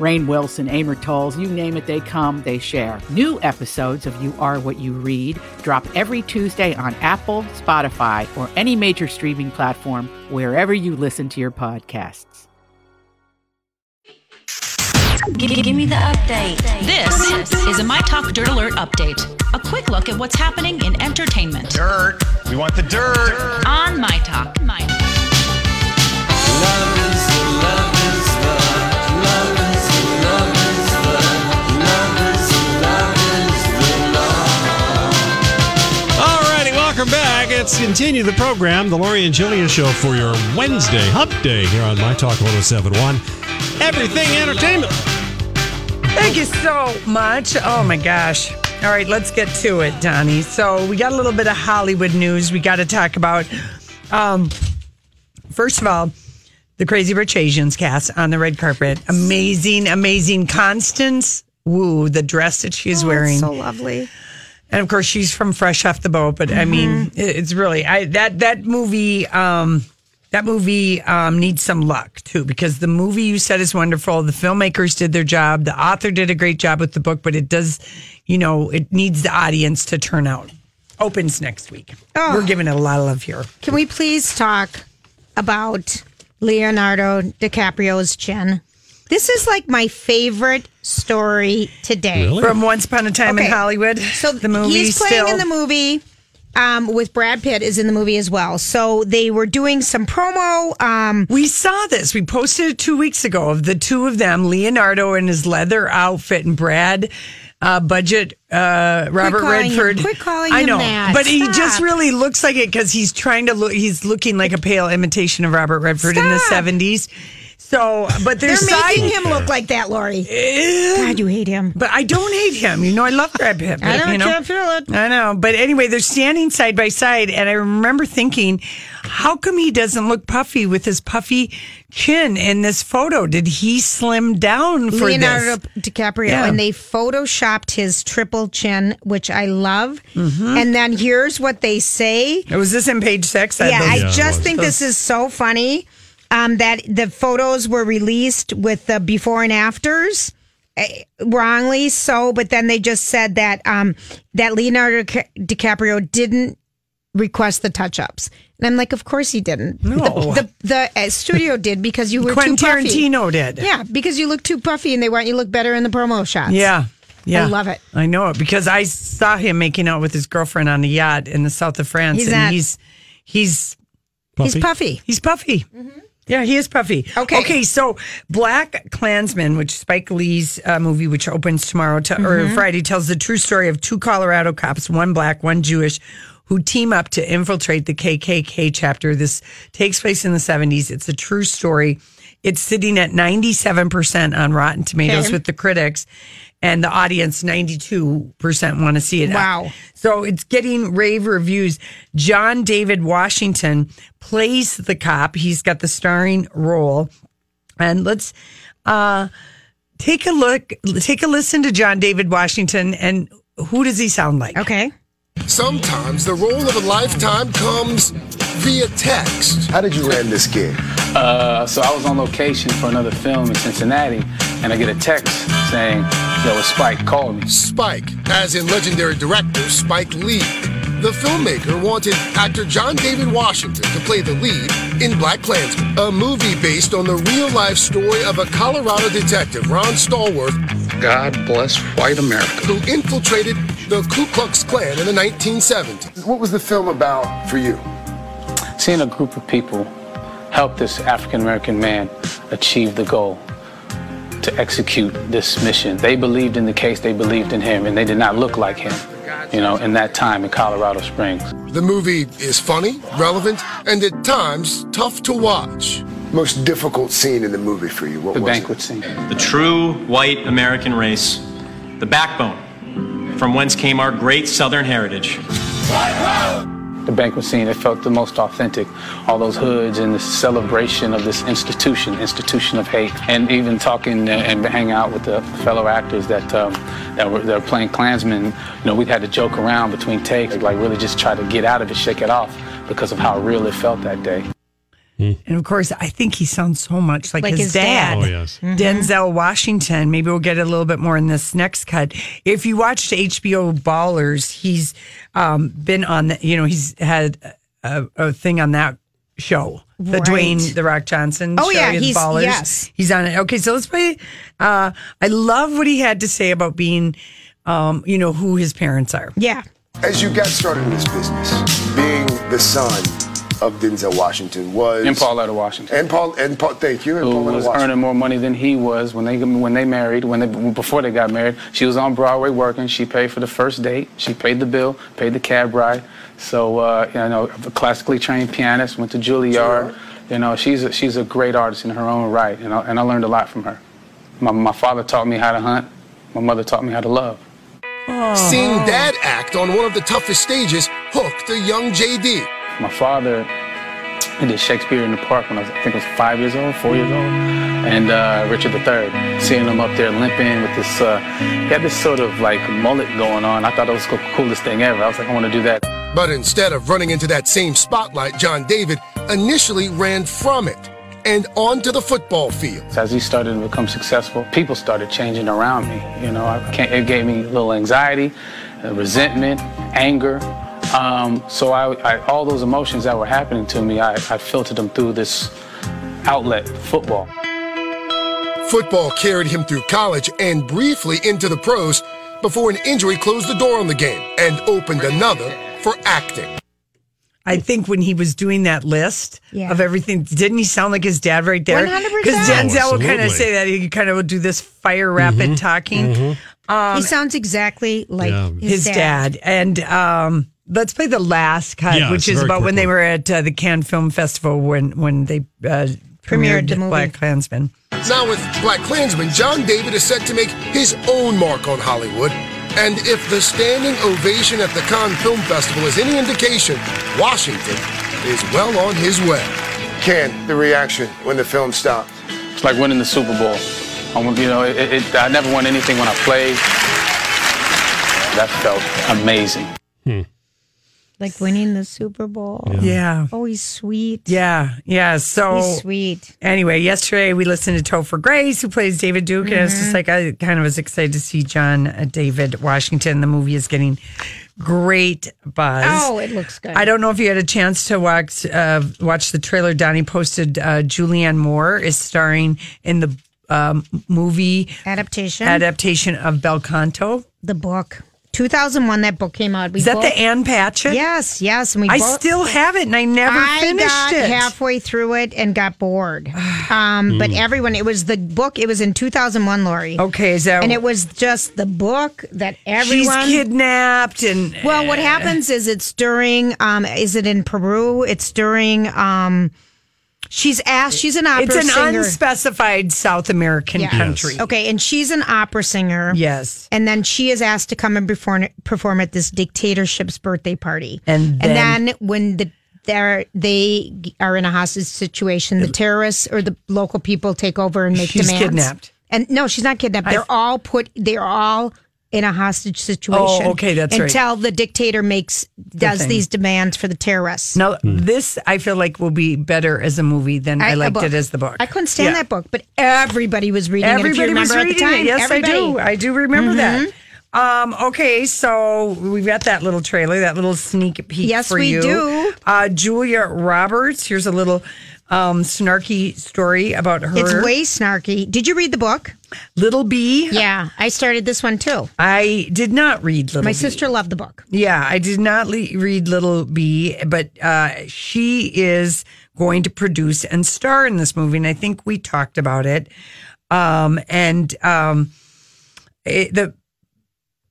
Rainn Wilson, Amor Towles, you name it, they come, they share. New episodes of You Are What You Read drop every Tuesday on Apple, Spotify, or any major streaming platform wherever you listen to your podcasts. Give, give me the update. This is a My Talk Dirt Alert update. A quick look at what's happening in entertainment Dirt. We want the dirt. on My Talk. My All Let's continue the program, the Lori and Julia Show for your Wednesday Hump Day here on My Talk 1071. Everything Entertainment. Thank you so much. Oh my gosh. All right, let's get to it, Donnie. So we got a little bit of Hollywood news we got to talk about. Um, first of all, the Crazy Rich Asians cast on the red carpet. Amazing, amazing. Constance Wu, the dress that she's wearing. So lovely. And of course, she's from Fresh Off the Boat. But I mean, it's really I that that movie. Um, that movie um, needs some luck too, because the movie you said is wonderful. The filmmakers did their job. The author did a great job with the book, but it does, you know, it needs the audience to turn out. Opens next week. Oh. We're giving it a lot of love here. Can we please talk about Leonardo DiCaprio's chin? This is like my favorite story today. Really? From Once Upon a Time in Hollywood. So the movie he's playing still. in the movie. Um, with Brad Pitt is in the movie as well. So they were doing some promo. Um, We saw this. We posted it two weeks ago of the two of them, Leonardo in his leather outfit and Brad, uh, budget, uh, Robert calling him- Redford. quit calling I him know, that. but he just really looks like it because he's trying to look. He's looking like a pale imitation of Robert Redford in the seventies. So, but they're there's side. making him look like that, Lori. God, you hate him. But I don't hate him. You know, I love Brad Pitt. I don't you know, can't feel it. I know. But anyway, they're standing side by side. And I remember thinking, how come he doesn't look puffy with his puffy chin in this photo? Did he slim down for Leonardo this? DiCaprio, Yeah. and they photoshopped his triple chin, which I love. Mm-hmm. And then here's what they say. Was this in page six? yeah, I Yeah, just think this is so funny um, that the photos were released with the before and afters. eh, Wrongly so, but then they just said that um, that Leonardo DiCaprio didn't request the touch ups, and I'm like, of course he didn't. No. the the, the uh, studio did because you were Quentin too puffy. Tarantino did. Yeah, because you look too puffy and they want you to look better in the promo shots. Yeah. Yeah. I love it. I know it because I saw him making out with his girlfriend on the yacht in the south of France. He's and not- he's he's He's puffy. He's puffy. Yeah, he is puffy. Okay. Okay, so Black Klansman, which Spike Lee's uh, movie, which opens tomorrow to, or Friday, tells the true story of two Colorado cops, one black, one Jewish, who team up to infiltrate the KKK chapter. This takes place in the 70s. It's a true story. It's sitting at 97% on Rotten Tomatoes Okay. with the critics. And the audience, 92% want to see it. Wow. So it's getting rave reviews. John David Washington plays the cop. He's got the starring role. And let's uh, take a look, take a listen to John David Washington. And who does he sound like? Okay. Sometimes the role of a lifetime comes via text. How did you land this gig? Uh, so I was on location for another film in Cincinnati, and I get a text saying, "Yo, it's Spike, call me." Spike, as in legendary director Spike Lee. The filmmaker wanted actor John David Washington to play the lead in Black Klansman, a movie based on the real life story of a Colorado detective, Ron Stallworth, God bless white America. who infiltrated the Ku Klux Klan in the 1970s. What was the film about for you? Seeing a group of people help this African American man achieve the goal to execute this mission. They believed in the case, they believed in him, and they did not look like him, you know, in that time in Colorado Springs. The movie is funny, relevant, and at times tough to watch. Most difficult scene in the movie for you? What The was banquet it? scene. The true white American race, the backbone from whence came our great Southern heritage. The banquet scene, it felt the most authentic. All those hoods and the celebration of this institution, institution of hate, and even talking and hanging out with the fellow actors that um, that were that were playing Klansmen. You know, we had to joke around between takes, like really just try to get out of it, shake it off, because of how real it felt that day. And of course, I think he sounds so much like, Like his, his dad. dad. Oh, yes. Denzel Washington. Maybe we'll get a little bit more in this next cut. If you watched HBO Ballers, he's um, been on, the, you know, he's had a, a thing on that show. The Right. Dwayne The Rock Johnson Oh, show, yeah, he's- Ballers. yes. He's on it. Okay, so let's play. Uh, I love what he had to say about being, um, you know, who his parents are. Yeah. As you got started in this business, being the son of Denzel Washington was And Pauletta Washington. and Paul and Paul. Thank you. And who Pauletta was Washington. earning more money than he was when they when they married when they before they got married. She was on Broadway working. She paid for the first date. She paid the bill, paid the cab ride. So uh, you know, a classically trained pianist. Went to Juilliard. You know, she's a, she's a great artist in her own right, and I, and I learned a lot from her. My, my father taught me how to hunt. My mother taught me how to love. Seeing dad act on one of the toughest stages hooked the young JD. My father he did Shakespeare in the Park when I, was, I think I was five years old, four years old, and uh, Richard III. Seeing him up there limping with this, uh, he had this sort of like mullet going on. I thought that was the coolest thing ever. I was like, I want to do that. But instead of running into that same spotlight, John David initially ran from it and onto the football field. As he started to become successful, people started changing around me. You know, I can't, it gave me a little anxiety, resentment, anger. Um, so I, I, all those emotions that were happening to me, I, I filtered them through this outlet, football. Football carried him through college and briefly into the pros before an injury closed the door on the game and opened another for acting. I think when he was doing that list Yeah. of everything, didn't he sound like his dad right there? 100%. Because Denzel would kind of say that he kind of would do this fire rapid talking. he sounds exactly like Yeah. his, his dad. And um, let's play the last cut, Yes, which is about when they were at uh, the Cannes Film Festival when when they uh, Premiered premiered, the movie. Black Klansman. Now, with Black Klansman, John David is set to make his own mark on Hollywood. And if the standing ovation at the Cannes Film Festival is any indication, Washington is well on his way. Ken, the reaction when the film stopped. It's like winning the Super Bowl. I, want- you know, it, it, I never won anything when I played. That felt amazing. Like winning the Super Bowl. Yeah. Oh, he's sweet. Yeah, yeah. So He's sweet. anyway, yesterday we listened to Topher Grace, who plays David Duke, and it's Mm-hmm. just like I kind of was excited to see John uh, David Washington. The movie is getting great buzz. Oh, it looks good. I don't know if you had a chance to watch uh, watch the trailer. Donnie posted uh, Julianne Moore is starring in the um, movie Adaptation. adaptation of Bel Canto. the book. 2001, that book came out. We Is that both- the Ann Patchett? Yes, yes. And we I both- still have it, and I never I finished got it. halfway through it and got bored. Um, But everyone, it was the book. It was in 2001, Lori. Okay, is that And it was just the book that everyone. she's kidnapped and well, what happens is it's during. Um, is it in Peru? It's during. Um, she's asked. She's an opera singer. It's an singer. unspecified South American Yeah. country. Okay, and she's an opera singer. Yes. And then she is asked to come and perform perform at this dictatorship's birthday party. And and then- then when the they're, they are in a hostage situation, the terrorists or the local people take over and make She's demands. kidnapped. And no, she's not kidnapped. They're all put. They're all in a hostage situation. Oh, okay, that's right. until the dictator makes does thing. these demands for the terrorists. Now, this I feel like will be better as a movie than I liked it as the book. I couldn't stand Yeah. that book, but everybody was reading it. Everybody was reading at the time, it. Yes, Everybody. Mm-hmm. I do. I do remember that. Um, okay, so we've got that little trailer, that little sneak peek Yes, for we you. do. Uh, Julia Roberts. Here's a little um, snarky story about her. It's way snarky. Did you read the book? Little Bee. Yeah, I started this one too. I did not read Little My Bee. sister loved the book. Yeah, I did not le- read Little Bee, but uh, she is going to produce and star in this movie, and I think we talked about it. Um, and um, it, the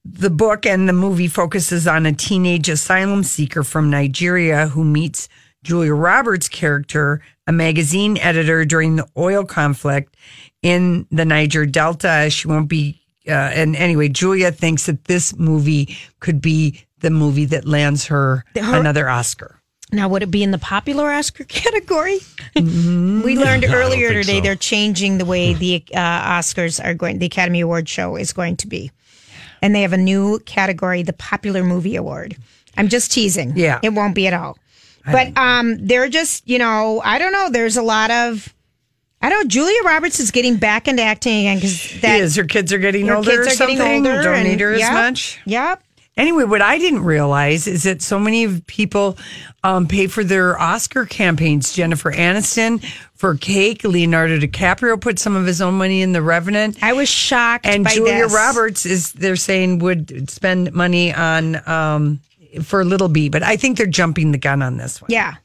the book and the movie focuses on a teenage asylum seeker from Nigeria who meets Julia Roberts' character, a magazine editor during the oil conflict in the Niger Delta. She won't be. Uh, and anyway, Julia thinks that this movie could be the movie that lands her, Her- another Oscar. Now, would it be in the popular Oscar category? we learned No, earlier today so. they're changing the way the uh, Oscars are going, the Academy Award show is going to be. And they have a new category, the Popular Movie Award. I'm just teasing. Yeah. It won't be at all. But um, they're just, you know, I don't know. There's a lot of, I don't know. Julia Roberts is getting back into acting again because that is her kids are getting older kids or are getting something. older Don't and- need her as much. Yep. Anyway, what I didn't realize is that so many people um, pay for their Oscar campaigns. Jennifer Aniston for Cake. Leonardo DiCaprio put some of his own money in The Revenant. I was shocked. And Julia this. Roberts is they're saying would spend money on um, for Little Bee, but I think they're jumping the gun on this one. Yeah.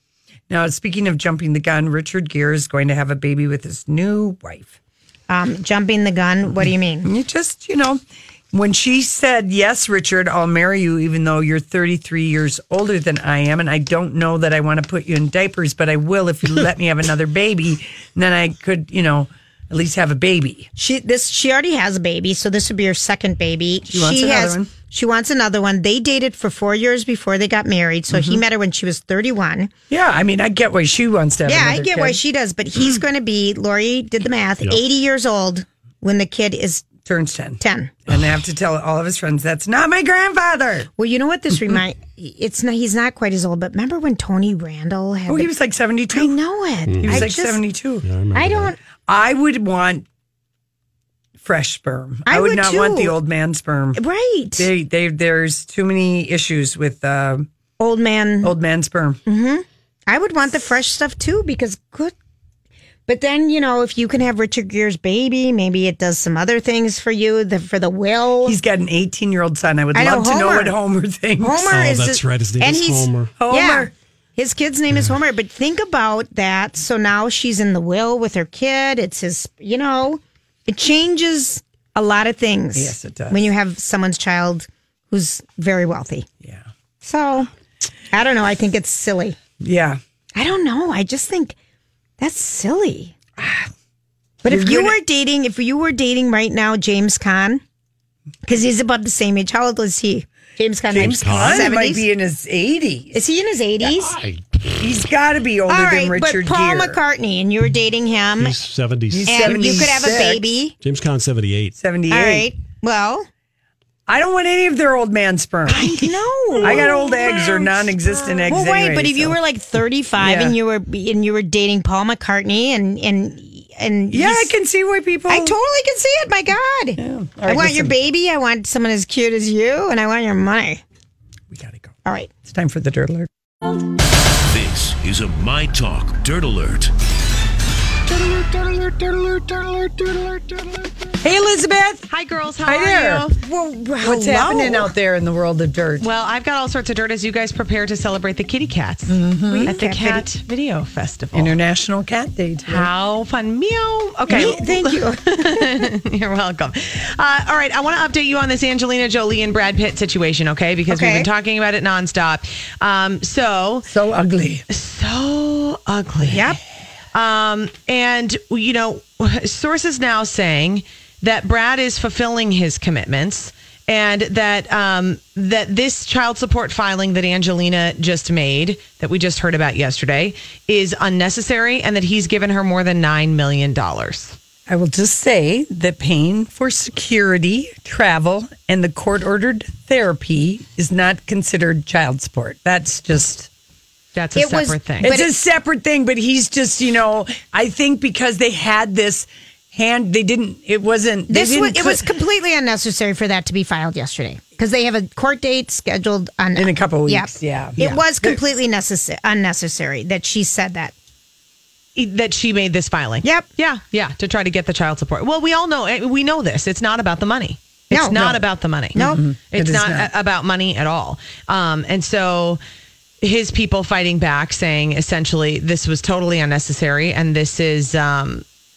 Now, speaking of jumping the gun, Richard Gere is going to have a baby with his new wife. Um, jumping the gun. What do you mean? You just, you know, when she said, Yes, Richard, I'll marry you, even though you're 33 years older than I am, and I don't know that I want to put you in diapers, but I will if you let me have another baby, and then I could, you know, at least have a baby. She this she already has a baby, so this would be her second baby. She wants another has one. she wants another one. They dated for four years before they got married, so he Mhm. met her when she was thirty one. Yeah, I mean, I get why she wants to have Yeah, I get kid. why she does, but he's going to be Lori did the math, Yep. eighty years old when the kid is turns ten. Ten. And I have to tell all of his friends, that's not my grandfather. Well, you know what this remind? It's not. He's not quite as old, but remember when Tony Randall had? Oh, he the- was like 72. I know it. He was I like just- 72. I don't. I would want fresh sperm. I I, would, would not too. want the old man sperm. Right. They, they, there's too many issues with uh, old man old man sperm. hmm I would want the fresh stuff too because good. But then you know, if you can have Richard Gere's baby, maybe it does some other things for you. The for the will. He's got an 18 year old son. I would I know, love to know Homer. what Homer thinks. Homer oh, is Oh, that's right. His name and is he's- Homer. Yeah, his kid's name is Homer. But think about that. So now she's in the will with her kid. It's his. You know, it changes a lot of things. Yes, it does. When you have someone's child who's very wealthy. Yeah. So I don't know. I think it's silly. Yeah. I don't know. I just think that's silly. But if You're you gonna- were dating, if you were dating right now, James Caan, because he's about the same age. How old is he? James Caan. James right? Caan might 70s? be in his 80s. Is he in his eighties? He's got to be older All right, than Richard but Paul Gere. McCartney, and you were dating him, He's 70. and you could have a 76. baby. James Caan 78. 78. All right. Well, I don't want any of their old man sperm. I know. I got old eggs or non-existent eggs. well, wait, anyway, but if you were like thirty-five Yeah. and you were and you were dating Paul McCartney, and and and yeah, I he's- can see why people. I totally can see it. My God, I right, want your listen. baby. I want someone as cute as you, and I want your money. We gotta go. All right. It's time for the dirt alert. This is a My Talk Dirt Alert. Hey, Elizabeth. Hi, girls. How Hi are there. you? Well, What's happening out there in the world of dirt? Well, I've got all sorts of dirt as you guys prepare to celebrate the kitty cats at the Cat Cat Video Festival. International Cat Day. today. How fun. Meow. Okay. Thank you. You're welcome. Uh, all right. I want to update you on this Angelina Jolie and Brad Pitt situation, okay? Because we've been talking about it nonstop. Um, so, So ugly. so ugly. Yep. Um, and you know, sources now saying that Brad is fulfilling his commitments and that um, that this child support filing that Angelina just made, that we just heard about yesterday, is unnecessary, and that he's given her more than nine million dollars. I will just say that paying for security, travel, and the court ordered therapy is not considered child support. That's just. That's a It was- separate thing. It's a separate thing, but he's just, you know, I think because they had this hand, they didn't, it wasn't, they This didn't was, it was completely unnecessary for that to be filed yesterday because they have a court date scheduled on In a couple of weeks, Yep. yeah, it yeah. was completely necessary, unnecessary that she said that. that she made this filing. Yep. Yeah, yeah, to try to get the child support. Well, we all know eh, we know this. It's not about the money. It's No. not No. about the money. No. Mhm. It's It is not, not. about money at all. Um, and so his people fighting back saying essentially this was totally unnecessary and this is um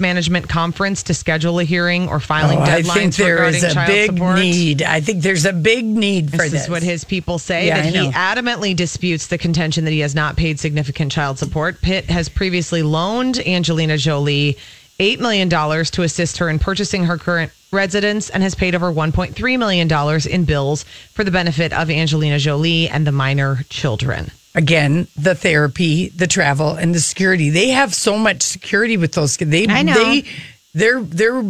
Management conference to schedule a hearing or filing Oh, I deadlines think there regarding is a child big support. need. I think there's a big need for This this. is what his people say Yeah, that I he adamantly disputes the contention that he has not paid significant child support. Pitt has previously loaned Angelina Jolie $8 million to assist her in purchasing her current residence and has paid over $1.3 million in bills for the benefit of Angelina Jolie and the minor children. Again, the therapy, the travel, and the security. They have so much security with those kids. They, I know. They, their their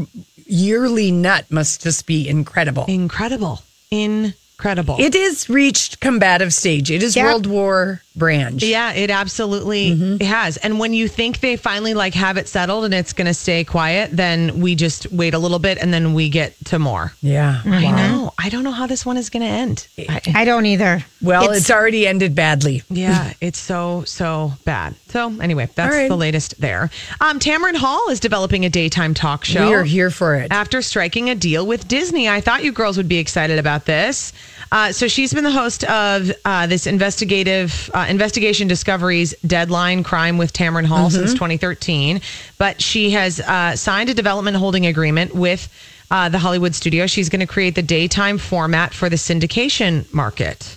yearly nut must just be incredible. Incredible. Incredible. It is reached combative stage. It is Yep. World War branch. Yeah, it absolutely Mm-hmm. it has. And when you think they finally like have it settled and it's going to stay quiet, then we just wait a little bit and then we get to more. Yeah. I Wow. know. I don't know how this one is going to end. I, I don't either. Well, it's, already ended badly. yeah, it's so so bad. So anyway, that's All right. the latest there. Um, Tamron Hall is developing a daytime talk show. We are here for it. After striking a deal with Disney, I thought you girls would be excited about this. Uh, so she's been the host of uh, this investigative uh, investigation discoveries deadline crime with Tamron Hall Mm-hmm. since 2013, but she has uh, signed a development holding agreement with. Uh, the Hollywood studio. She's going to create the daytime format for the syndication market.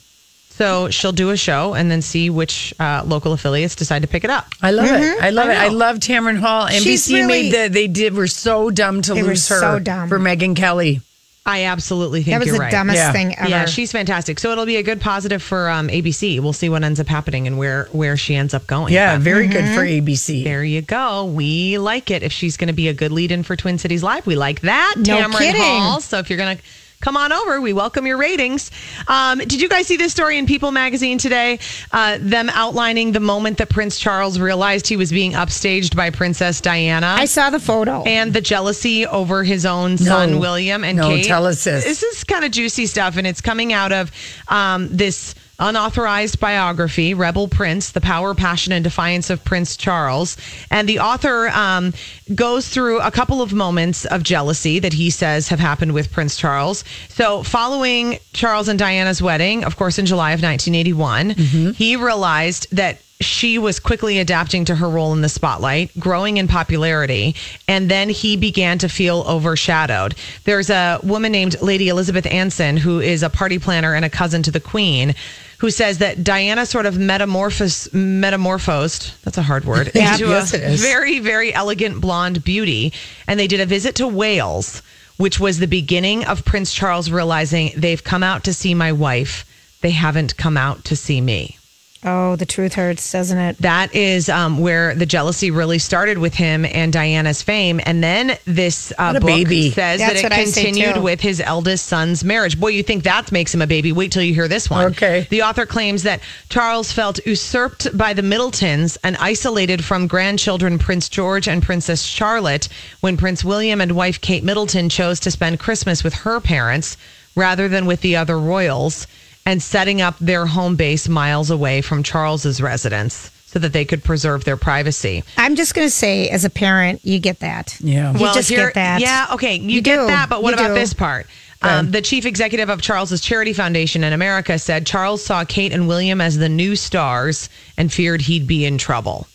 So she'll do a show and then see which uh, local affiliates decide to pick it up. I love it. I love I it. I love Tamron Hall. She's NBC really- made the they did were so dumb to lose her so dumb. for Megyn Kelly. I absolutely think That was you're the right. dumbest Yeah. thing ever. Yeah, she's fantastic. So it'll be a good positive for um, ABC. We'll see what ends up happening and where where she ends up going. Yeah, But very good for ABC. there you go. We like it. If she's going to be a good lead in for Twin Cities Live, we like that. No Tamron kidding. Hall. So if you're going to come on over, we welcome your ratings. Um, did you guys see this story in People Magazine today? Uh, them outlining the moment that Prince Charles realized he was being upstaged by Princess Diana. I saw the photo. and the jealousy over his own son William and No, Kate. tell us this. This is kind of juicy stuff, and it's coming out of um, this unauthorized biography, Rebel Prince: The Power, Passion, and Defiance of Prince Charles. And the author um, goes through a couple of moments of jealousy that he says have happened with Prince Charles. So, following Charles and Diana's wedding, of course, in July of 1981, he realized that she was quickly adapting to her role in the spotlight, growing in popularity, and then he began to feel overshadowed. There's a woman named Lady Elizabeth Anson who is a party planner and a cousin to the Queen. Who says that Diana sort of metamorphos, metamorphosed, that's a hard word, into yes, a very, very elegant blonde beauty. And they did a visit to Wales, which was the beginning of Prince Charles realizing they've come out to see my wife. They haven't come out to see me. Oh, the truth hurts, doesn't it? That is um, where the jealousy really started with him and Diana's fame. And then this uh, book baby. says That's that it continued with his eldest son's marriage. Boy, you think that makes him a baby. Wait till you hear this one. Okay. The author claims that Charles felt usurped by the Middletons and isolated from grandchildren Prince George and Princess Charlotte when Prince William and wife Kate Middleton chose to spend Christmas with her parents rather than with the other royals and setting up their home base miles away from Charles's residence so that they could preserve their privacy. I'm just going to say, as a parent, you get that. Yeah. You just here- get that. Yeah, okay, you, You get do. that, but what You about do. this part? Um, the chief executive of Charles's charity foundation in America said Charles saw Kate and William as the new stars and feared he'd be in trouble.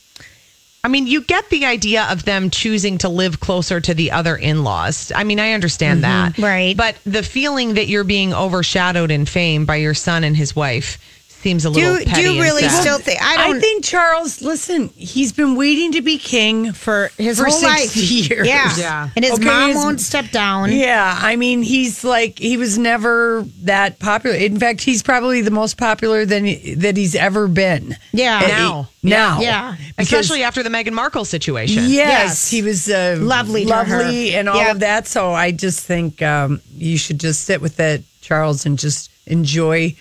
I mean, you get the idea of them choosing to live closer to the other in laws. I mean, I understand mm-hmm. that. Right. But the feeling that you're being overshadowed in fame by your son and his wife seems a Do little. you- do petty you and really sad. still think? I I don't. think Charles. Listen, he's been waiting to be king for his for whole 60 life. years. Yeah. Yeah. And his Okay, mom his- won't step down. Yeah, I mean, he's like he was never that popular. In fact, he's probably the most popular than that he's ever been. Yeah. And Now. he- now, Yeah. Because- especially after the Meghan Markle situation. Yes, Yes. he was uh, Lovely to lovely, her. and all Yeah. of that. So I just think um, you should just sit with it, Charles, and just enjoy,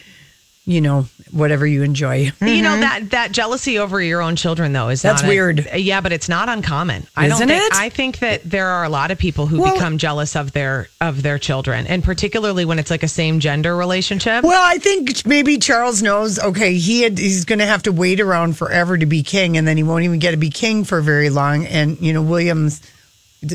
you know, whatever you enjoy. You Mm-hmm. know that that jealousy over your own children though is That's not a- weird. yeah, but it's not uncommon. I Isn't don't think, it? I think that there are a lot of people who Well- become jealous of their of their children, and particularly when it's like a same gender relationship. Well, I think maybe Charles knows. Okay, he had, he's going to have to wait around forever to be king, and then he won't even get to be king for very long. And you know, Williams d-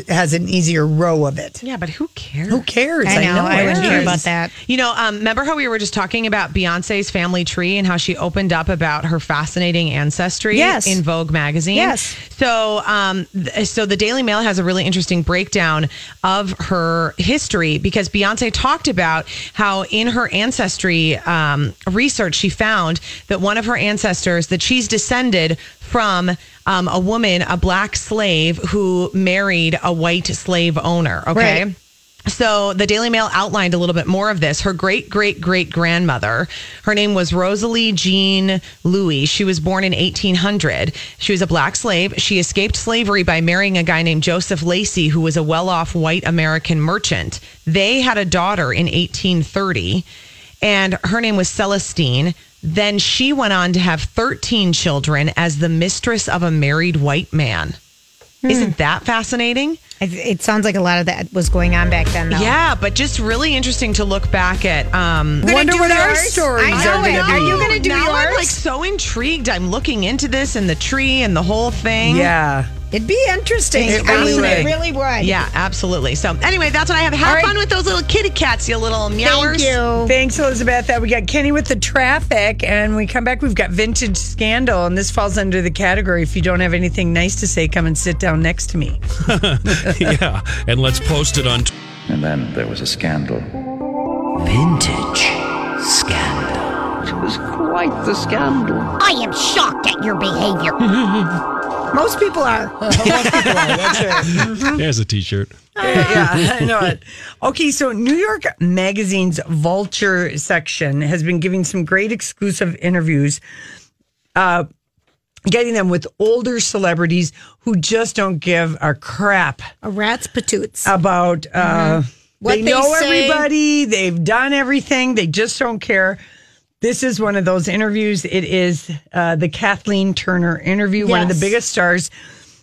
has an easier row of it. yeah, but who cares? Who cares? I know. I, it wouldn't care about that. You know, um, remember how we were just talking about Beyonce's family tree and how she opened up about her fascinating ancestry Yes. in Vogue magazine? Yes. So, um, th- so the Daily Mail has a really interesting breakdown of her history because Beyonce talked about how in her ancestry um, research she found that one of her ancestors that she's descended from um, a woman, a black slave who married a white slave owner. Okay. Right. So the Daily Mail outlined a little bit more of this. Her great great great grandmother, her name was Rosalie Jean Louis. She was born in 1800. She was a black slave. She escaped slavery by marrying a guy named Joseph Lacey, who was a well off white American merchant. They had a daughter in 1830, and her name was Celestine. Then she went on to have 13 children as the mistress of a married white man. Isn't that fascinating? It sounds like a lot of that was going on back then, though. Yeah, but just really interesting to look back at. Um, Gonna Wonder do what our stories I know are it. going to Are you going to do now yours? I'm like so intrigued. I'm looking into this and the tree and the whole thing. Yeah. It'd be interesting. It I really mean, it really would. Yeah, absolutely. So anyway, that's what I have. Have All right. fun with those little kitty cats, you little meowers. Thank you. Thanks, Elizabeth. Uh, we got Kenny with the traffic, and we come back. We've got vintage scandal, and this falls under the category. If you don't have anything nice to say, come and sit down next to me. yeah, and let's post it on. T- And then there was a scandal. Vintage scandal. It was quite the scandal. I am shocked at your behavior. Most people are. There's a T-shirt. yeah, I know it. Okay, so New York Magazine's Vulture section has been giving some great exclusive interviews, uh, getting them with older celebrities who just don't give a crap A rat's patoots. about. Uh, What they they know say. everybody. They've done everything. They just don't care. This is one of those interviews. It is uh, the Kathleen Turner interview, one of the biggest stars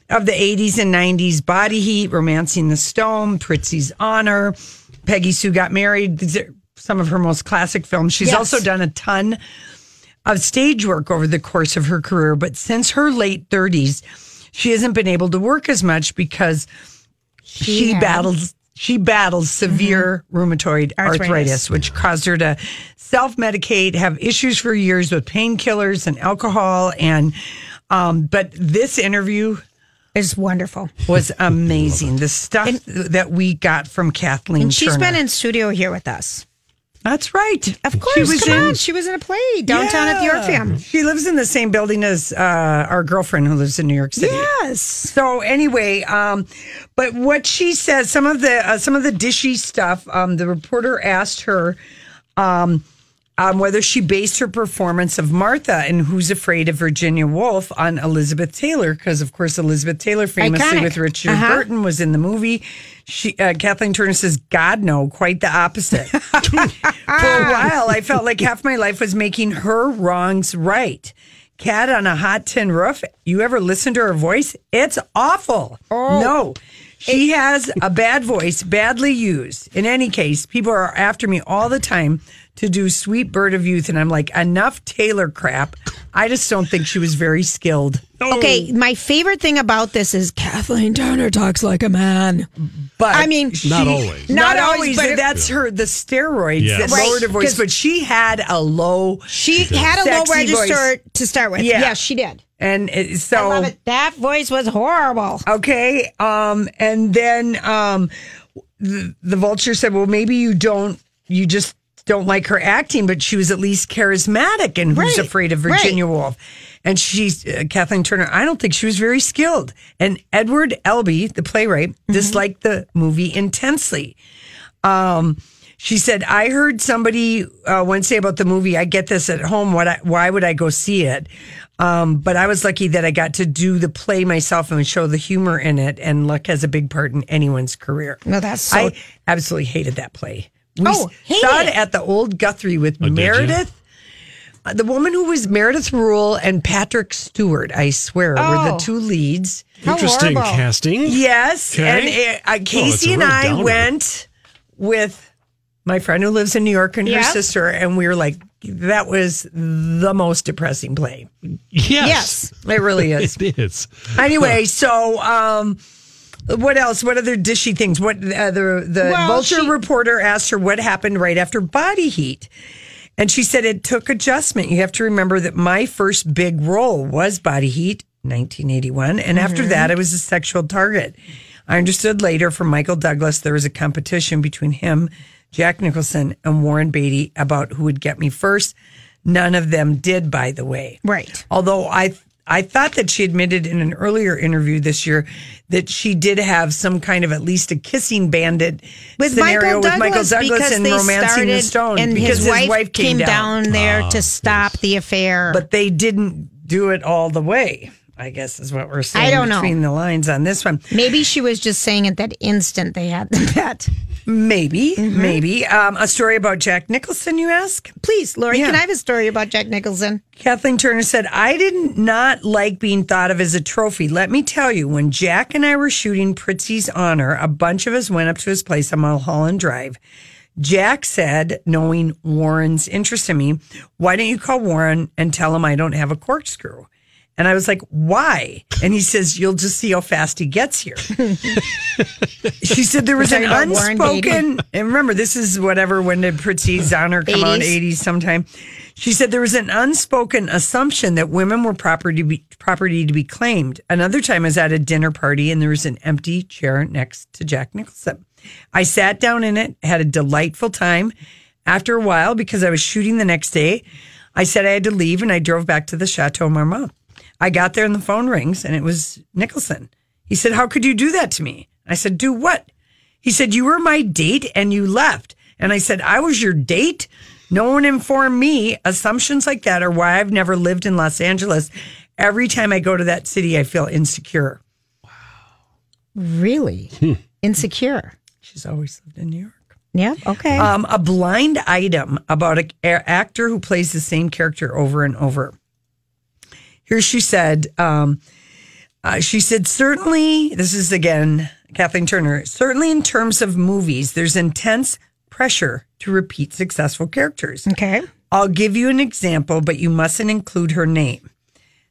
of the 80s and 90s. Body Heat, Romancing the Stone, Prizzi's Honor, Peggy Sue Got Married. These are some of her most classic films. She's Yes. also done a ton of stage work over the course of her career, but since her late 30s, she hasn't been able to work as much because she, had- battles she battles severe rheumatoid arthritis. Arthritis. which caused her to self-medicate, have issues for years with painkillers and alcohol and um, but this interview is wonderful. was amazing. the stuff that we got from Kathleen And she's Turner. been in studio here with us. That's right. Of course. She was Come in- on. She was in a play downtown at the Yeah. Orpheum. She lives in the same building as uh, our girlfriend who lives in New York City. Yes. So anyway, um, but what she says, some of the uh, some of the dishy stuff. Um, the reporter asked her um, um, whether she based her performance of Martha in Who's Afraid of Virginia Woolf on Elizabeth Taylor, because of course Elizabeth Taylor, famously Iconic. with Richard Uh-huh. Burton, was in the movie. She uh, Kathleen Turner says, "God no, quite the opposite." For a while, I felt like half my life was making her wrongs right. Cat on a hot tin roof. You ever listen to her voice? It's awful. Oh. No. She has a bad voice, badly used. In any case, people are after me all the time to do Sweet Bird of Youth. And I'm like, enough Taylor crap. I just don't think she was very skilled. Okay, my favorite thing about this is Kathleen Turner talks like a man. But I mean, Not she- always. Not, Not always. always, but it- that's her, the steroids Yes. that Right, lowered her voice. 'cause- But she had a low. She had a low register voice. to start with. Yeah. Yes, she did. And it, so. I love it. That voice was horrible. Okay. Um, and then um, the, the vulture said, well, maybe you don't, you just don't like her acting, but she was at least charismatic and who's Right, afraid of Virginia Woolf. And she's uh, Kathleen Turner. I don't think she was very skilled. And Edward Albee, the playwright, Mm-hmm. disliked the movie intensely. Um, she said, "I heard somebody uh, once say about the movie. I get this at home. What? I, why would I go see it? Um, but I was lucky that I got to do the play myself and show the humor in it. And luck has a big part in anyone's career. No, that's so- I absolutely hated that play. We Oh, hate saw it it. at the old Guthrie with Oh. Meredith. Uh, The woman who was Meredith Ruehl and Patrick Stewart, I swear, were Oh. the two leads. How Interesting horrible. casting. Yes, Okay. and uh, uh, Oh, Casey it's and I downer. went with my friend who lives in New York and her sister, and we were like, "That was the most depressing play." Yes. It really is. It is. anyway, so um, what else? What other dishy things? What uh, the the Well, Vulture she- reporter asked her what happened right after Body Heat, and she said it took adjustment. You have to remember that my first big role was Body Heat, 1981, and after Mm-hmm. that, I was a sexual target. I understood later from Michael Douglas there was a competition between him, Jack Nicholson, and Warren Beatty about who would get me first. None of them did, by the way. Right. Although I I thought that she admitted in an earlier interview this year that she did have some kind of at least a kissing bandit With scenario Michael with Michael Douglas Douglas because and they romancing the started- stone and because his wife, came, down, there Ah, to stop the affair. but they didn't do it all the way. I guess is what we're saying. I don't know. between the lines on this one. Maybe she was just saying at that instant they had the bet. Maybe, Mm-hmm. maybe um, a story about Jack Nicholson. You ask. Please, Lori, Yeah. can I have a story about Jack Nicholson? Kathleen Turner said, I did not like being thought of as a trophy. Let me tell you, when Jack and I were shooting Prizzi's Honor, a bunch of us went up to his place on Mulholland Drive. Jack said, knowing Warren's interest in me, why don't you call Warren and tell him I don't have a corkscrew? And I was like, why? And he says, you'll just see how fast he gets here. she said there was an talking about Warren Beatty. unspoken, and remember, this is whatever, when did Prizzi's Honor come out? 80s. 80s sometime. She said there was an unspoken assumption that women were property to be, property to be claimed. Another time I was at a dinner party and there was an empty chair next to Jack Nicholson. I sat down in it, had a delightful time. After a while, because I was shooting the next day, I said I had to leave and I drove back to the Chateau Marmont. I got there and the phone rings and it was Nicholson. He said, How could you do that to me? I said, Do what? He said, You were my date and you left. And I said, I was your date? No one informed me. Assumptions like that are why I've never lived in Los Angeles. Every time I go to that city, I feel insecure. Wow. Really? Insecure. She's always lived in New York. Yeah. Okay. Um, a blind item about an actor who plays the same character over and over. Here she said, um, uh, she said, certainly, this is again Kathleen Turner, certainly in terms of movies, there's intense pressure to repeat successful characters. okay. I'll give you an example, but you mustn't include her name.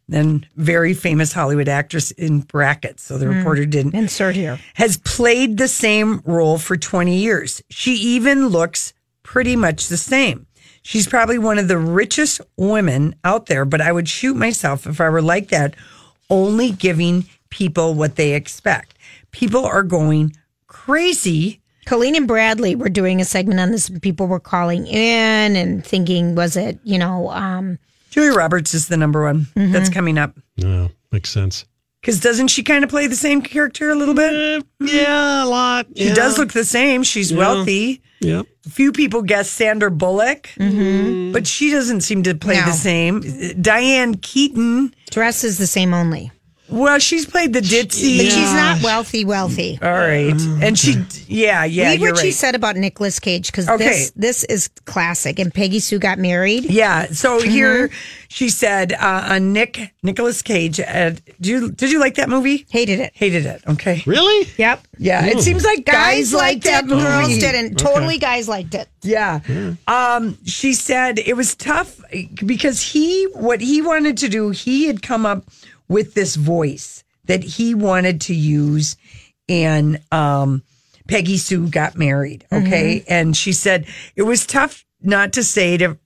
Then, very famous Hollywood actress in brackets, so the reporter didn't Insert here. has played the same role for 20 years. She even looks pretty much the same. She's probably one of the richest women out there, but I would shoot myself if I were like that, only giving people what they expect. People are going crazy. Colleen and Bradley were doing a segment on this. and People were calling in and thinking, was it, you know, um, Julia Roberts is the number one that's coming up. No, makes sense. Because doesn't she kind of play the same character a little bit? Mm, yeah, a lot. She yeah. does look the same. She's Yeah. wealthy. Yep. A few people guess Sandra Bullock, mm-hmm. but she doesn't seem to play No. the same. Diane Keaton, dress is the same only. Well, she's played the ditzy. But she's not wealthy, wealthy. All right, and she, yeah, yeah, Read you're what she right. said about Nicolas Cage because Okay. this this is classic. And Peggy Sue got married. Yeah, so Mm-hmm. here she said uh, on Nick Nicolas Cage. Uh, did you did you like that movie? Hated it. Hated it. Okay. Really? Yep. Yeah, it seems like guys, Guys liked that it, girls movie. didn't. Totally, guys liked it. Yeah. Um, she said it was tough because he, what he wanted to do, he had come up with this voice that he wanted to use in, um, Peggy Sue got married. Okay. And she said it was tough not to say to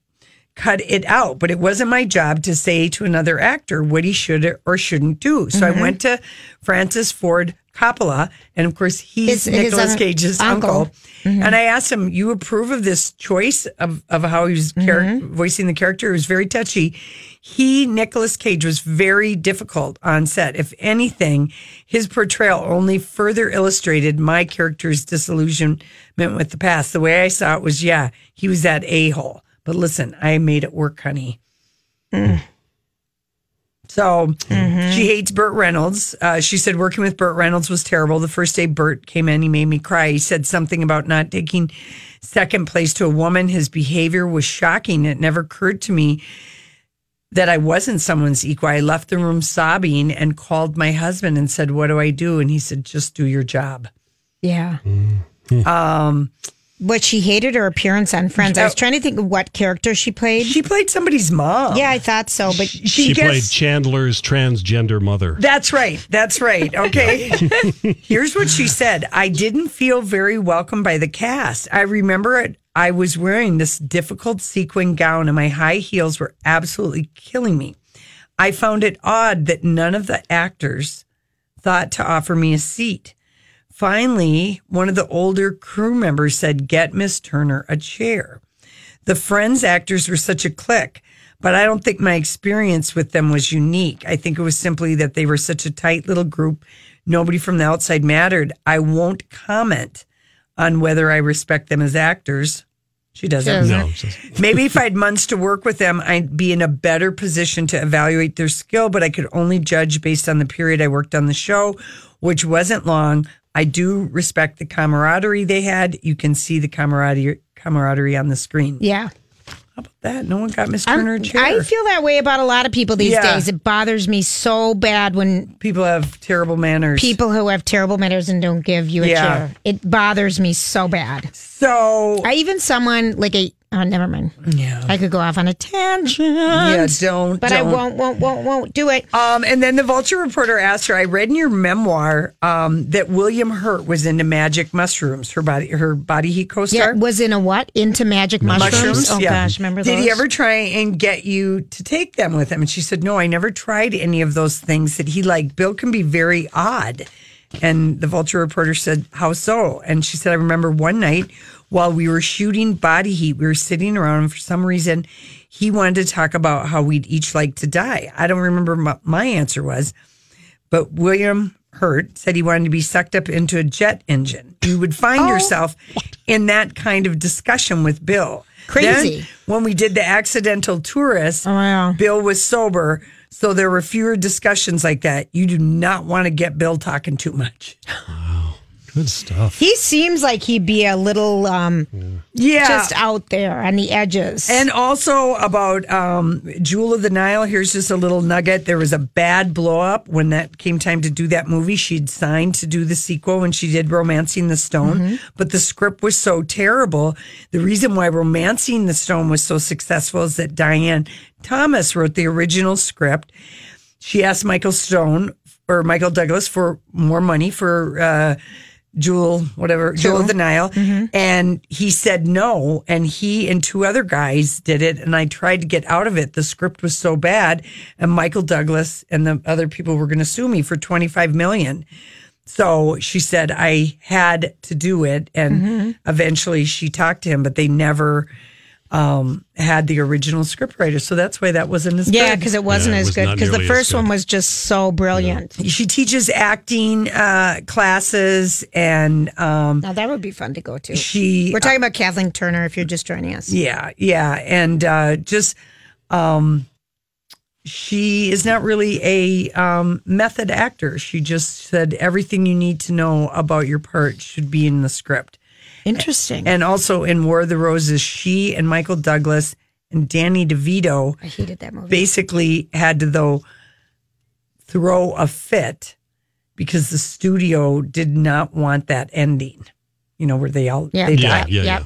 cut it out, but it wasn't my job to say to another actor what he should or shouldn't do. So I went to Francis Ford Coppola, and of course he's His- his Nicolas un- Cage's uncle. uncle. Mhm. And I asked him, "You approve of this choice of of how he was char- Mm-hmm. voicing the character?" It was very touchy. He, Nicolas Cage, was very difficult on set. If anything, his portrayal only further illustrated my character's disillusionment with the past. The way I saw it was, yeah, he was that a hole. But listen, I made it work, honey. So she hates Burt Reynolds. Uh, she said working with Burt Reynolds was terrible. The first day Burt came in, he made me cry. He said something about not taking second place to a woman. His behavior was shocking. It never occurred to me that I wasn't someone's equal. I left the room sobbing and called my husband and said, What do I do? And he said, Just do your job. Yeah. Um, What she hated her appearance on Friends. I was oh. trying to think of what character she played. She played somebody's mom. Yeah, I thought so, but She, played Chandler's transgender mother. That's right. That's right. Okay. Here's what she said I didn't feel very welcome by the cast. I remember it. I was wearing this difficult sequin gown and my high heels were absolutely killing me. I found it odd that none of the actors thought to offer me a seat. Finally, one of the older crew members said, Get Miss Turner a chair. The Friends actors were such a clique, but I don't think my experience with them was unique. I think it was simply that they were such a tight little group. Nobody from the outside mattered. I won't comment on whether I respect them as actors. She doesn't. No. Maybe if I had months to work with them, I'd be in a better position to evaluate their skill, but I could only judge based on the period I worked on the show, which wasn't long. I do respect the camaraderie they had. You can see the camaraderie camaraderie on the screen. yeah. How about that no one got Miss Turner a chair. I feel that way about a lot of people these Yeah. days. It bothers me so bad when people have terrible manners. People who have terrible manners and don't give you a Yeah. chair. It bothers me so bad. So I even someone like a oh never mind. Yeah. I could go off on a tangent. Yeah, don't. But I don't. won't won't won't won't do it. Um, and then the Vulture reporter asked her, "I read in your memoir um, that William Hurt was into magic mushrooms. Her body, her body heat co-star Yeah, was in a what? Into magic mushrooms? Oh yeah. gosh, remember Did he ever try and get you to take them with him? And she said, "No, I never tried any of those things that he liked. Bill can be very odd." And the Vulture reporter said, "How so?" And she said, "I remember one night while we were shooting Body Heat, we were sitting around, and for some reason, he wanted to talk about how we'd each like to die. I don't remember what my answer was, but William Hurt said he wanted to be sucked up into a jet engine. You would find Oh. yourself in that kind of discussion with Bill. Crazy. Then, when we did the accidental tourist, Oh, Bill was sober, so there were fewer discussions like that. You do not want to get Bill talking too much. Good stuff. He seems like he'd be a little um Yeah. just out there on the edges. And also about um, Jewel of the Nile. Here's just a little nugget. There was a bad blow up when that came time to do that movie. She'd signed to do the sequel when she did Romancing the Stone, but the script was so terrible. The reason why Romancing the Stone was so successful is that Diane Thomas wrote the original script. She asked Michael Stone or Michael Douglas for more money for uh, Jewel, whatever, Jewel of the Nile. And he said no. And he and two other guys did it. And I tried to get out of it. The script was so bad. And Michael Douglas and the other people were going to sue me for 25 million. So she said I had to do it. And mm-hmm. eventually she talked to him, but they never um, had the original scriptwriter. So that's why that wasn't as good. yeah, because it wasn't Yeah, it as was good. Because the first one was just so brilliant. She teaches acting uh, classes and um, Now that would be fun to go to. She- We're talking about Kathleen Turner. If you're just joining us, Yeah, yeah, and uh, just um, she is not really a um, method actor. She just said everything you need to know about your part should be in the script. Interesting. And also in War of the Roses, she and Michael Douglas and Danny DeVito I hated that movie. basically had to though throw a fit because the studio did not want that ending. You know where they all Yeah. they Yeah, die. yeah, yeah, yeah.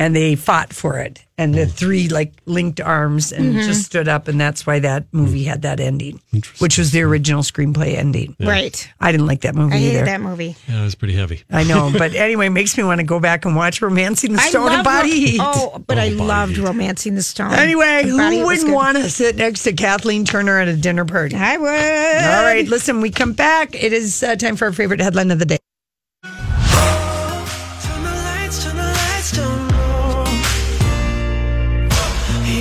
And they fought for it. And the three like linked arms and Mhm. just stood up, and that's why that movie had that ending, which was the original screenplay ending. Right. I didn't like that movie I hated either. that movie. Yeah, it was pretty heavy. I know, but anyway, makes me want to go back and watch Romancing the Stone and Body ro- Heat. Oh, but I loved Romancing the Stone. Anyway, And who Body Heat was wouldn't want to sit next to Kathleen Turner at a dinner party? I would. All right, listen, we come back. It is uh, time for our favorite headline of the day.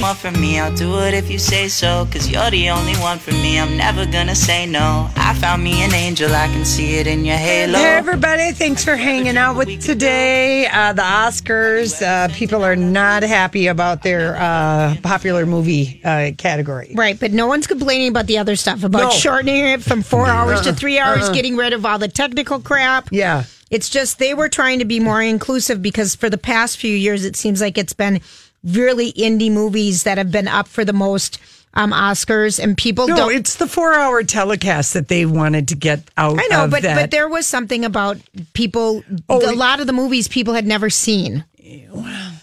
Want from me, I'll do it if you say so. Cause you're the only one for me, I'm never gonna say no. I found me an angel, I can see it in your halo. Hey, everybody. Thanks for hanging out with today. Uh, the Oscars, uh, people are not happy about their uh, popular movie uh, category. Right, but no one's complaining about the other stuff about No. shortening it from four hours to three hours, uh-uh. getting rid of all the technical crap. Yeah. It's just they were trying to be more inclusive because for the past few years, it seems like it's been really indie movies that have been up for the most um, Oscars, and people No, don't. it's the four hour telecast that they wanted to get out I know, but that. but there was something about people. Oh, a lot of the movies people had never seen.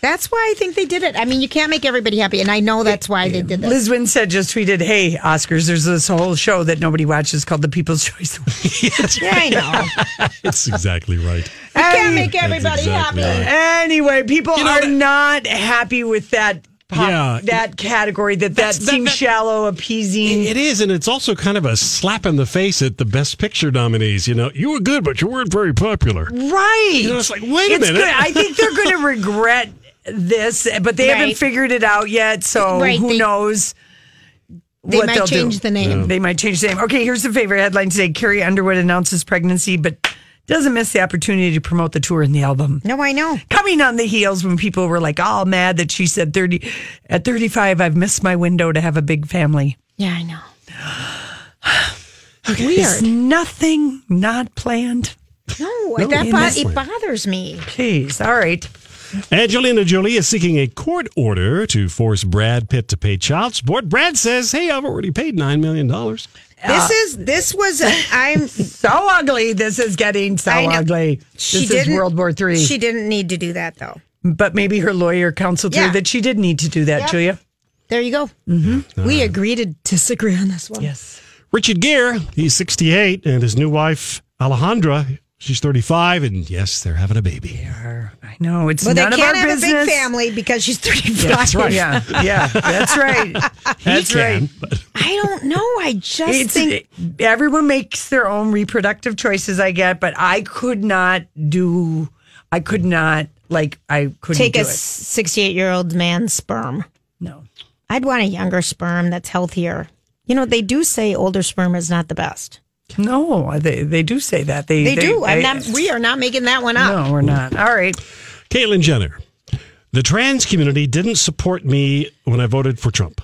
That's why I think they did it. I mean, you can't make everybody happy, and I know that's why they did this. Liz Wynn said just tweeted, "Hey Oscars, there's this whole show that nobody watches called The People's Choice." yeah, I know. That's exactly right. You can't make everybody exactly happy. right. Anyway, people You know are that- not happy with that. Pop, Yeah. that category that that That's- that- seems that- shallow, appeasing. It is, and it's also kind of a slap in the face at the Best Picture nominees. You know, you were good, but you weren't very popular. Right. You know, it's like, wait a minute. good. I think they're going to regret this, but they haven't figured it out yet. So Right, who they- knows? They what might change do. the name. They might change the name. Okay, here's the favorite headline today: Carrie Underwood announces pregnancy, but doesn't miss the opportunity to promote the tour and the album. No, I know. Coming on the heels when people were like all mad that she said 30 at 35 I've missed my window to have a big family. Yeah, I know. Is nothing not planned? No, No, that in bo- it bothers me. Please. All right. Angelina Jolie is seeking a court order to force Brad Pitt to pay child support. Brad says, "Hey, I've already paid nine million dollars." This is this was a, I'm So ugly. This is getting so ugly. She this is didn't- World War Three. She didn't need to do that though. but maybe her lawyer counseled her that she did need to do that, Yep. Julia. There you go. Mm-hmm. We agree to disagree on this one. Yes. Richard Gere, he's 68, and his new wife Alejandra, she's 35, and yes, they're having a baby. I know it's Well, they none of can't our have business. a big family because she's 35. That's right. Yeah, yeah, that's right. That's he right. can, but I don't know. I just It's, think everyone makes their own reproductive choices. I get, but I could not do. I could not like. I couldn't take do a 68 year old man's sperm. No. I'd want a younger sperm that's healthier. You know, they do say older sperm is not the best. No, they they do say that. They They, do. They- not. We are not making that one up. No, we're not. All right. Caitlyn Jenner, the trans community didn't support me when I voted for Trump.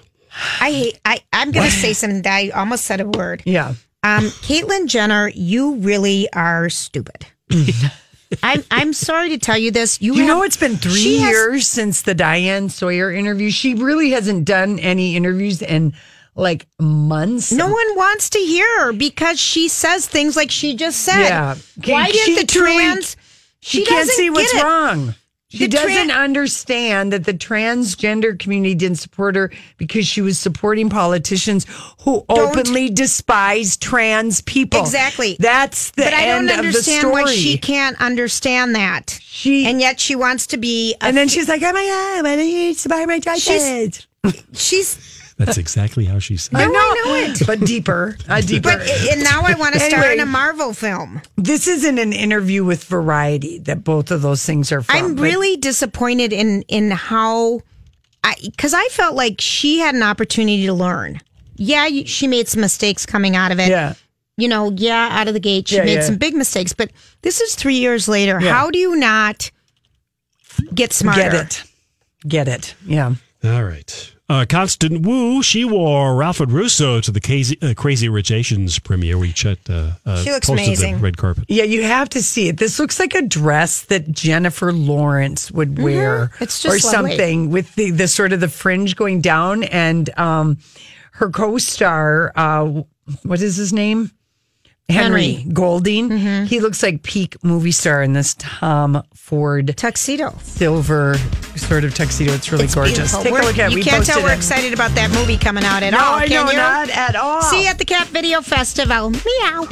I hate. I. I'm going to say something. that I almost said a word. Yeah. Um, Caitlyn Jenner, you really are stupid. I'm. I'm sorry to tell you this. You, You have- know, it's been three she has- years since the Diane Sawyer interview. She really hasn't done any interviews in like months. No one wants to hear her because she says things like she just said. Yeah. Why She didn't the trans? She, can't doesn't see what's wrong. She The doesn't understand that the transgender community didn't support her because she was supporting politicians who Don't- openly despise trans people. Exactly. That's the but I end don't of the understand story. why she can't understand that. She and yet she wants to be. A and then she's like, "Oh my god, I need to buy my choices." she's. That's exactly how she said. No, it. I know it. but deeper, uh, deeper. But and now I want to star Anyway. in a Marvel film. This isn't an interview with Variety that both of those things are from. I'm but- really disappointed in in how I because I felt like she had an opportunity to learn. Yeah, she made some mistakes coming out of it. Yeah. You know, yeah, out of the gate, she Yeah, made yeah. some big mistakes, but this is three years later. Yeah. How do you not get smarter? get it, get it. Yeah. All right. Uh, Constance Wu, she wore Ralph Russo to the Crazy, uh, Crazy Rich Asians premiere. We chat, uh, uh, She looks amazing. the red carpet. Yeah, you have to see it. This looks like a dress that Jennifer Lawrence would wear, Mm-hmm. It's or lovely. something with the the sort of the fringe going down, and um, her co-star, uh, what is his name? Henry, Henry. Golding. Mm-hmm. He looks like peak movie star in this Tom Ford tuxedo, silver sort of tuxedo. It's really It's gorgeous. beautiful. Take We're- a look at. You We can't tell we're it. excited about that movie coming out at No, all. I can know, you? not at all. See you at the Cat Video Festival. Meow.